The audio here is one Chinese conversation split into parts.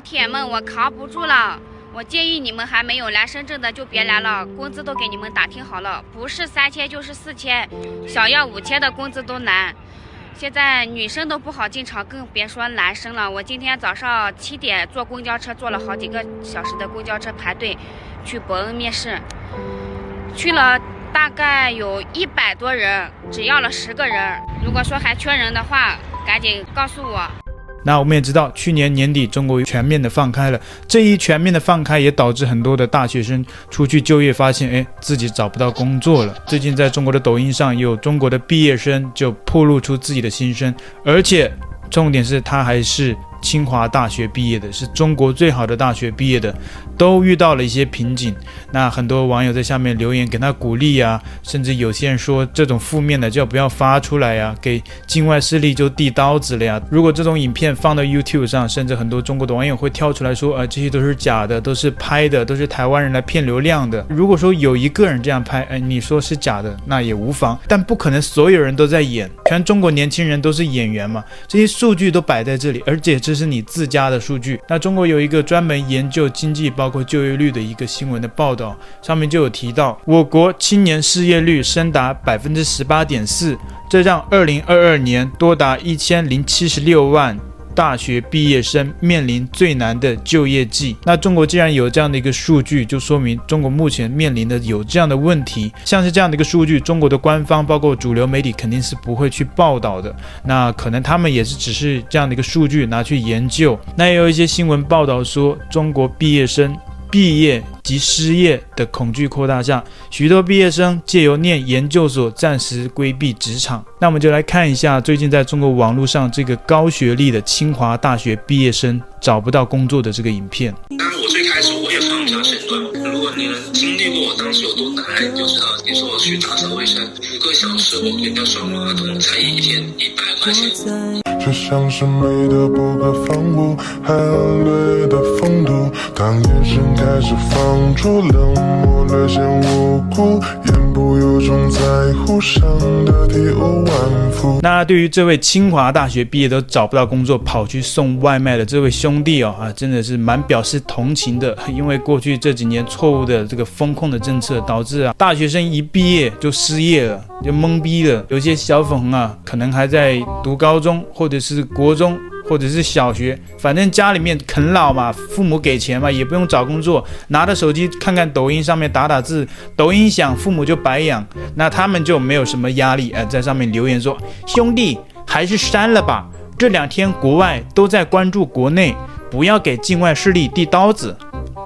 铁们，我扛不住了。我建议你们还没有来深圳的就别来了，工资都给你们打听好了，不是三千就是四千，想要五千的工资都难。现在女生都不好进厂，更别说男生了。我今天早上七点坐公交车，坐了好几个小时的公交车排队去伯恩面试，去了大概有一百多人，只要了十个人。如果说还缺人的话，赶紧告诉我。那我们也知道，去年年底中国全面的放开了，这一全面的放开也导致很多的大学生出去就业，发现哎自己找不到工作了。最近在中国的抖音上，有中国的毕业生就暴露出自己的心声，而且重点是他还是清华大学毕业的，是中国最好的大学毕业的。都遇到了一些瓶颈，那很多网友在下面留言给他鼓励呀，甚至有些人说这种负面的就不要发出来呀，给境外势力就递刀子了呀。如果这种影片放到 YouTube 上，甚至很多中国的网友会跳出来说，呃，这些都是假的，都是拍的，都是台湾人来骗流量的。如果说有一个人这样拍，哎，你说是假的，那也无妨，但不可能所有人都在演，全中国年轻人都是演员嘛。这些数据都摆在这里，而且这这是你自家的数据。那中国有一个专门研究经济包。括就业率的一个新闻的报道，上面就有提到，我国青年失业率升达百分之十八点四，这让二零二二年多达一千零七十六万大学毕业生面临最难的就业季。那中国既然有这样的一个数据，就说明中国目前面临的有这样的问题。像是这样的一个数据，中国的官方包括主流媒体肯定是不会去报道的。那可能他们也是只是这样的一个数据拿去研究。那也有一些新闻报道说，中国毕业生。毕业及失业的恐惧扩大下，许多毕业生借由念研究所暂时规避职场。那我们就来看一下最近在中国网络上这个高学历的清华大学毕业生找不到工作的这个影片。当然，我最开始我也放下身段。如果你能经历过我当时有多难，你就知道。你说我去打扫卫生，五个小时，我跟人家刷马桶，才一天一百块钱。却像是美的不可方物，含泪的风度。当眼神开始放逐，冷漠略显无辜，言不由衷，在乎上的体无完肤。那对于这位清华大学毕业都找不到工作，跑去送外卖的这位兄弟哦，啊，真的是蛮表示同情的。因为过去这几年错误的这个风控的政策，导致啊大学生一毕业就失业了，就懵逼了。有些小粉红啊，可能还在读高中。或者是国中，或者是小学，反正家里面啃老嘛，父母给钱嘛，也不用找工作，拿着手机看看抖音，上面打打字，抖音响，父母就白养，那他们就没有什么压力，哎，在上面留言说，兄弟，还是删了吧。这两天国外都在关注国内，不要给境外势力递刀子，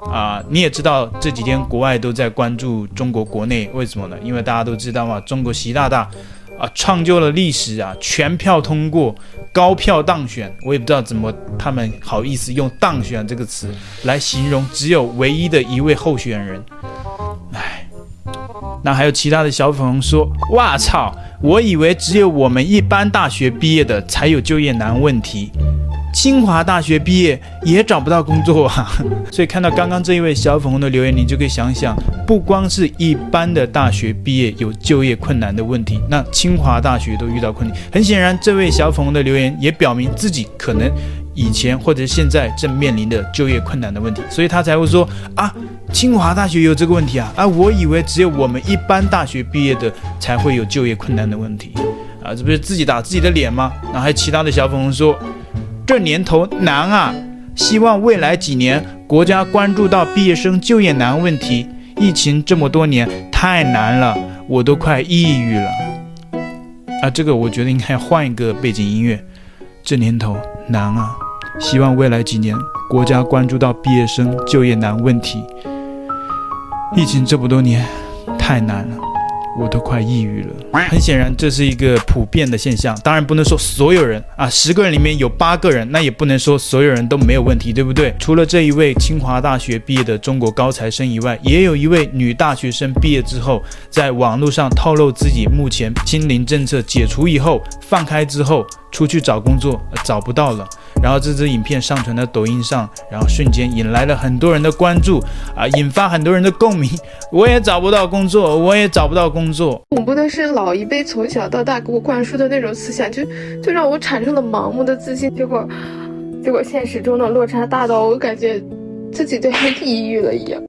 啊，你也知道这几天国外都在关注中国国内，为什么呢？因为大家都知道嘛，中国习大大。啊，创就了历史啊！全票通过，高票当选。我也不知道怎么他们好意思用“当选”这个词来形容只有唯一的一位候选人。唉，那还有其他的小粉红说：“哇操，我以为只有我们一般大学毕业的才有就业难问题。”清华大学毕业也找不到工作啊，所以看到刚刚这一位小粉红的留言，你就可以想想，不光是一般的大学毕业有就业困难的问题，那清华大学都遇到困难。很显然，这位小粉红的留言也表明自己可能以前或者现在正面临的就业困难的问题，所以他才会说啊，清华大学有这个问题啊，啊，我以为只有我们一般大学毕业的才会有就业困难的问题啊，这不是自己打自己的脸吗？那还有其他的小粉红说。这年头难啊！希望未来几年国家关注到毕业生就业难问题。疫情这么多年太难了，我都快抑郁了。啊，这个我觉得应该换一个背景音乐。这年头难啊！希望未来几年国家关注到毕业生就业难问题。疫情这么多年太难了。我都快抑郁了。很显然，这是一个普遍的现象。当然，不能说所有人啊，十个人里面有八个人，那也不能说所有人都没有问题，对不对？除了这一位清华大学毕业的中国高材生以外，也有一位女大学生毕业之后，在网络上透露自己目前清零政策解除以后，放开之后出去找工作，找不到了。然后这支影片上传到抖音上，然后瞬间引来了很多人的关注啊，引发很多人的共鸣。我也找不到工作，我也找不到工作。恐怖的是老一辈从小到大给我灌输的那种思想，就就让我产生了盲目的自信。结果。结果现实中的落差大到我感觉自己都要抑郁了一样。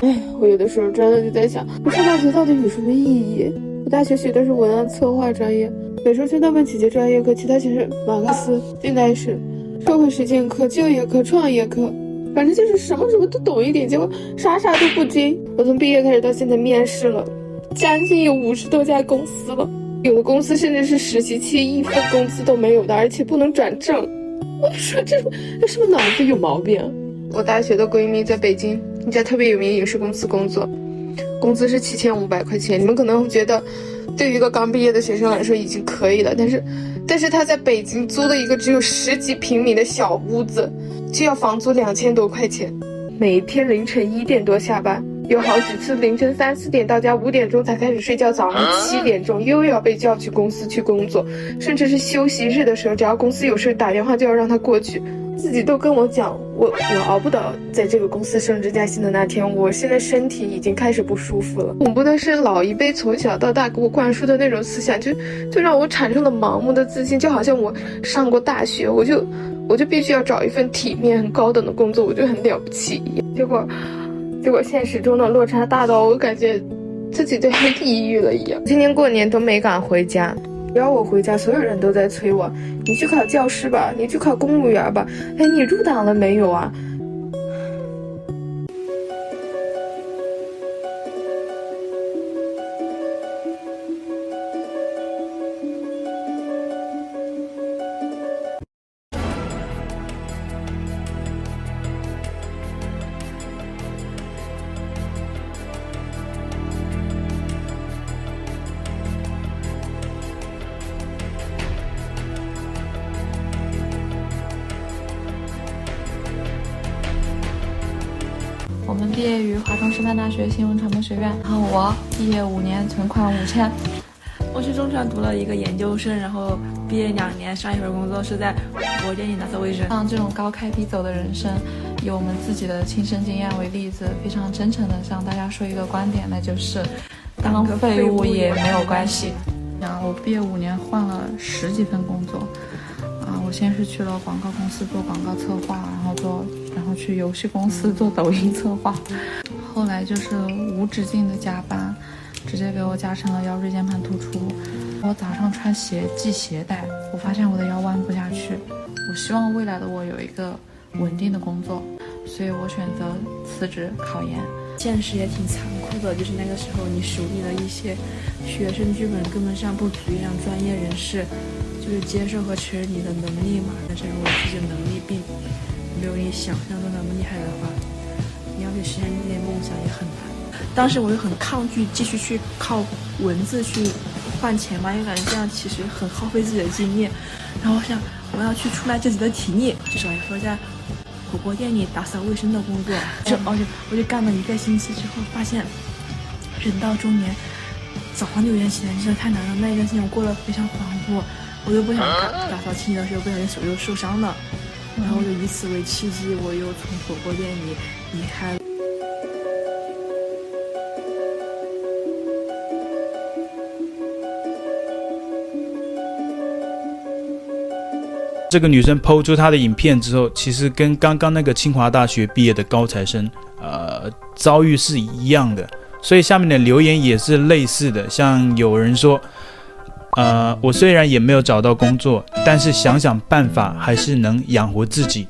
哎，我有的时候真的就在想，我上大学到底有什么意义？我大学学的是文案策划专业，美术生大部分企业专业课，其他全是马克思、近代史、社会实践课、就业课、创业课，反正就是什么什么都懂一点，结果啥啥都不精。我从毕业开始到现在面试了，将近有五十多家公司了，有的公司甚至是实习期一分工资都没有的，而且不能转正。我说这这是不是脑子有毛病？我大学的闺蜜在北京。一家特别有名影视公司工作，工资是七千五百块钱。你们可能会觉得，对于一个刚毕业的学生来说已经可以了，但是，但是他在北京租了一个只有十几平米的小屋子，就要房租两千多块钱。每天凌晨一点多下班，有好几次凌晨三四点到家，五点钟才开始睡觉，早上七点钟又要被叫去公司去工作，甚至是休息日的时候，只要公司有事打电话就要让他过去。自己都跟我讲，我我熬不到在这个公司升职加薪的那天。我现在身体已经开始不舒服了。恐怖的是，老一辈从小到大给我灌输的那种思想，就就让我产生了盲目的自信，就好像我上过大学，我就我就必须要找一份体面、很高等的工作，我就很了不起。结果，结果现实中的落差大到我感觉自己都要 抑郁了一样。今年过年都没敢回家。只要我回家，所有人都在催我：“你去考教师吧，你去考公务员吧。”哎，你入党了没有啊？我们毕业于华东师范大学新闻传播学院，然后我毕业五年，存款五千。我去中传读了一个研究生，然后毕业两年，上一份工作是在火锅店里打扫卫生。像这种高开低走的人生，以我们自己的亲身经验为例子，非常真诚的向大家说一个观点，那就是当废物也没有关系。然后我毕业五年，换了十几份工作。啊，我先是去了广告公司做广告策划，然后做，然后去游戏公司做抖音策划，后来就是无止境的加班，直接给我加成了腰椎间盘突出。我早上穿鞋系鞋带，我发现我的腰弯不下去。我希望未来的我有一个稳定的工作，所以我选择辞职考研。现实也挺残酷的，就是那个时候你手里的一些学生剧本根本上不足以让专业人士。就是接受和承认你的能力嘛，但是如果自己的能力并没有你想象中那么厉害的话，你要去实现这些梦想也很难。当时我就很抗拒继续去靠文字去换钱嘛，因为感觉这样其实很耗费自己的精力。然后我想我要去出卖自己的体力，至少也说一下火锅店里打扫卫生的工作。就而且我就干了一个星期之后，发现人到中年，早上六点起来真的太难了。那一段时间我过得非常恍惚。我又不想打打扫清洁的时候不小心手又受伤了，然后我就以此为契机，我又从火锅店里离开了。这个女生抛出她的影片之后，其实跟刚刚那个清华大学毕业的高材生，呃，遭遇是一样的，所以下面的留言也是类似的，像有人说。呃，我虽然也没有找到工作，但是想想办法还是能养活自己。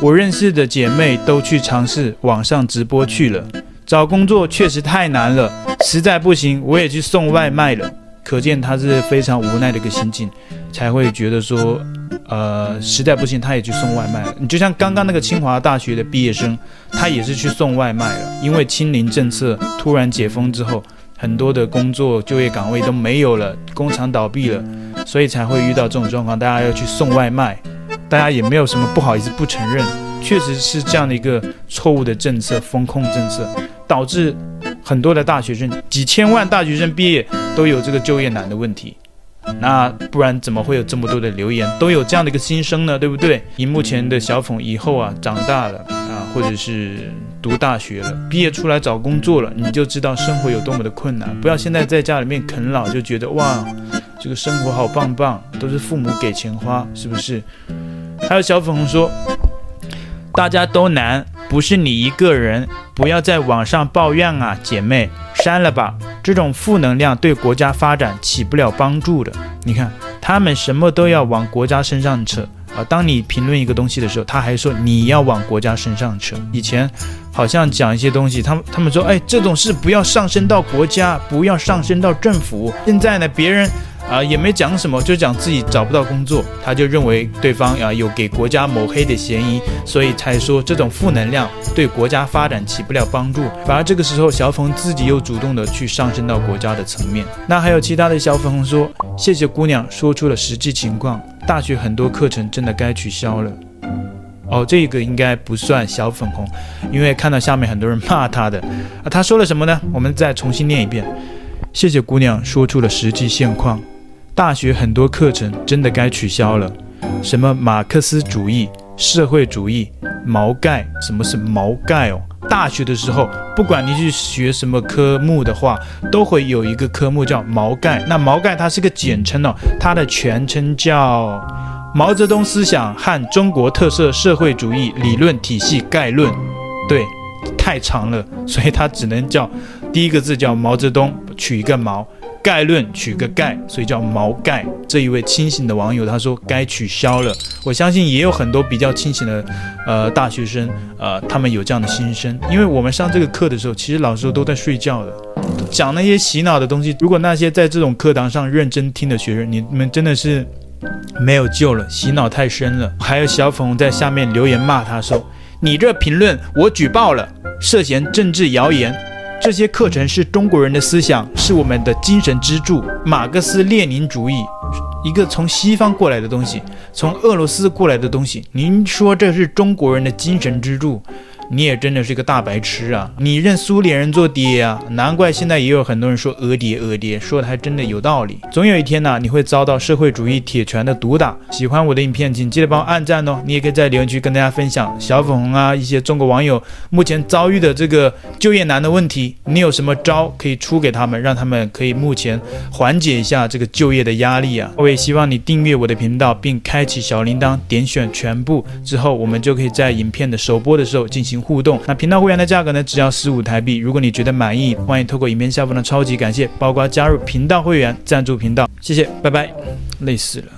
我认识的姐妹都去尝试网上直播去了，找工作确实太难了，实在不行我也去送外卖了。可见她是非常无奈的一个心境，才会觉得说，呃，实在不行他也去送外卖。你就像刚刚那个清华大学的毕业生，他也是去送外卖了，因为清零政策突然解封之后。很多的工作就业岗位都没有了，工厂倒闭了，所以才会遇到这种状况。大家要去送外卖，大家也没有什么不好意思不承认，确实是这样的一个错误的政策，风控政策导致很多的大学生，几千万大学生毕业都有这个就业难的问题。那不然怎么会有这么多的留言，都有这样的一个心声呢？对不对？荧幕前的小粉以后啊，长大了啊，或者是读大学了，毕业出来找工作了，你就知道生活有多么的困难。不要现在在家里面啃老，就觉得哇，这个生活好棒棒，都是父母给钱花，是不是？还有小粉红说，大家都难，不是你一个人，不要在网上抱怨啊，姐妹，删了吧，这种负能量对国家发展起不了帮助的。你看，他们什么都要往国家身上扯啊。当你评论一个东西的时候，他还说你要往国家身上扯。以前好像讲一些东西，他们他们说，哎，这种事不要上升到国家，不要上升到政府。现在呢，别人。啊，也没讲什么，就讲自己找不到工作，他就认为对方啊有给国家抹黑的嫌疑，所以才说这种负能量对国家发展起不了帮助。反而这个时候，小粉红自己又主动的去上升到国家的层面。那还有其他的小粉红说，谢谢姑娘说出了实际情况，大学很多课程真的该取消了。哦，这个应该不算小粉红，因为看到下面很多人骂他的。啊，他说了什么呢？我们再重新念一遍。谢谢姑娘说出了实际现况。大学很多课程真的该取消了，什么马克思主义、社会主义、毛概，什么是毛概哦？大学的时候，不管你去学什么科目的话，都会有一个科目叫毛概。那毛概它是个简称哦，它的全称叫毛泽东思想和中国特色社会主义理论体系概论。对，太长了，所以它只能叫第一个字叫毛泽东，取一个毛。概论取个概，所以叫毛概。这一位清醒的网友他说该取消了。我相信也有很多比较清醒的呃大学生，呃，他们有这样的心声。因为我们上这个课的时候，其实老师都在睡觉的，讲那些洗脑的东西。如果那些在这种课堂上认真听的学生，你们真的是没有救了，洗脑太深了。还有小粉红在下面留言骂他说：“你这评论我举报了，涉嫌政治谣言。”这些课程是中国人的思想，是我们的精神支柱。马克思列宁主义，一个从西方过来的东西，从俄罗斯过来的东西。您说这是中国人的精神支柱？你也真的是个大白痴啊！你认苏联人做爹啊？难怪现在也有很多人说“俄爹俄爹”，说的还真的有道理。总有一天呢，你会遭到社会主义铁拳的毒打。喜欢我的影片，请记得帮我按赞哦！你也可以在留言区跟大家分享小粉红啊，一些中国网友目前遭遇的这个就业难的问题，你有什么招可以出给他们，让他们可以目前缓解一下这个就业的压力啊？我也希望你订阅我的频道，并开启小铃铛，点选全部之后，我们就可以在影片的首播的时候进行。互动，那频道会员的价格呢，只要十五台币。如果你觉得满意，欢迎透过影片下方的超级感谢，包括加入频道会员、赞助频道，谢谢，拜拜。累死了。